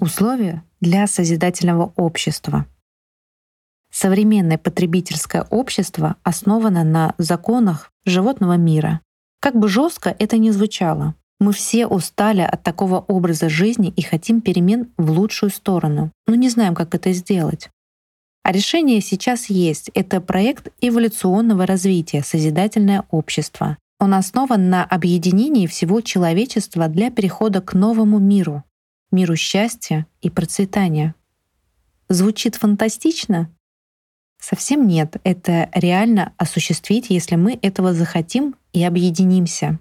Условия для созидательного общества. Современное потребительское общество основано на законах животного мира. Как бы жестко это ни звучало, мы все устали от такого образа жизни и хотим перемен в лучшую сторону, но не знаем, как это сделать. А решение сейчас есть. Это проект эволюционного развития «Созидательное общество». Он основан на объединении всего человечества для перехода к новому миру, миру счастья и процветания. Звучит фантастично? Совсем нет. Это реально осуществить, если мы этого захотим и объединимся.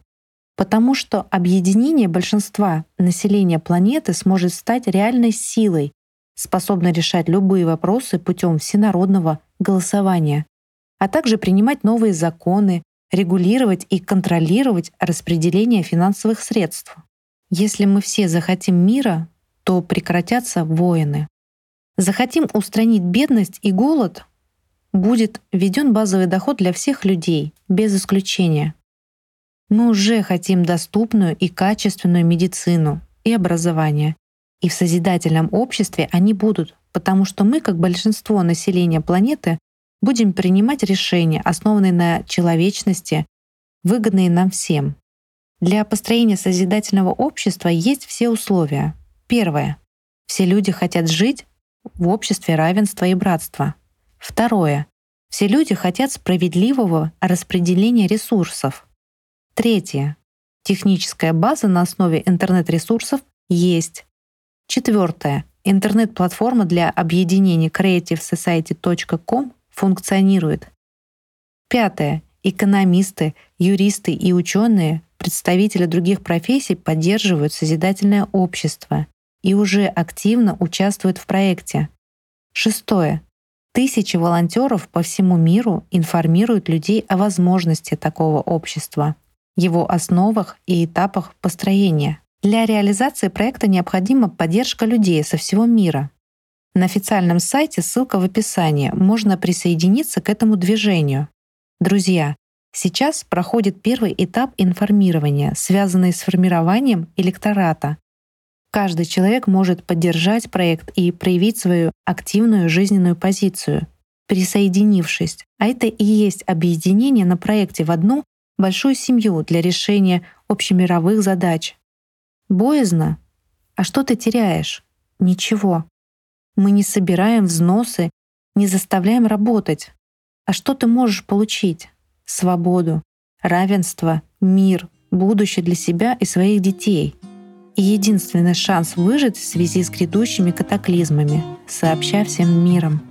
Потому что объединение большинства населения планеты сможет стать реальной силой, способной решать любые вопросы путем всенародного голосования, а также принимать новые законы, регулировать и контролировать распределение финансовых средств. Если мы все захотим мира, то прекратятся войны. Захотим устранить бедность и голод, будет введен базовый доход для всех людей, без исключения. Мы уже хотим доступную и качественную медицину и образование. И в созидательном обществе они будут, потому что мы, как большинство населения планеты, будем принимать решения, основанные на человечности, выгодные нам всем. Для построения созидательного общества есть все условия. Первое. Все люди хотят жить в обществе равенства и братства. Второе. Все люди хотят справедливого распределения ресурсов. Третье. Техническая база на основе интернет-ресурсов есть. Четвертое. Интернет-платформа для объединения creativesociety.com функционирует. Пятое. Экономисты, юристы и ученые, представители других профессий поддерживают созидательное общество и уже активно участвуют в проекте. Шестое. Тысячи волонтеров по всему миру информируют людей о возможности такого общества, его основах и этапах построения. Для реализации проекта необходима поддержка людей со всего мира. На официальном сайте ссылка в описании. Можно присоединиться к этому движению. Друзья, сейчас проходит первый этап информирования, связанный с формированием электората. Каждый человек может поддержать проект и проявить свою активную жизненную позицию, присоединившись. А это и есть объединение на проекте в одну большую семью для решения общемировых задач. Боязно? А что ты теряешь? Ничего. Мы не собираем взносы, не заставляем работать. А что ты можешь получить? Свободу, равенство, мир, будущее для себя и своих детей. И единственный шанс выжить в связи с грядущими катаклизмами, сообща всем миром.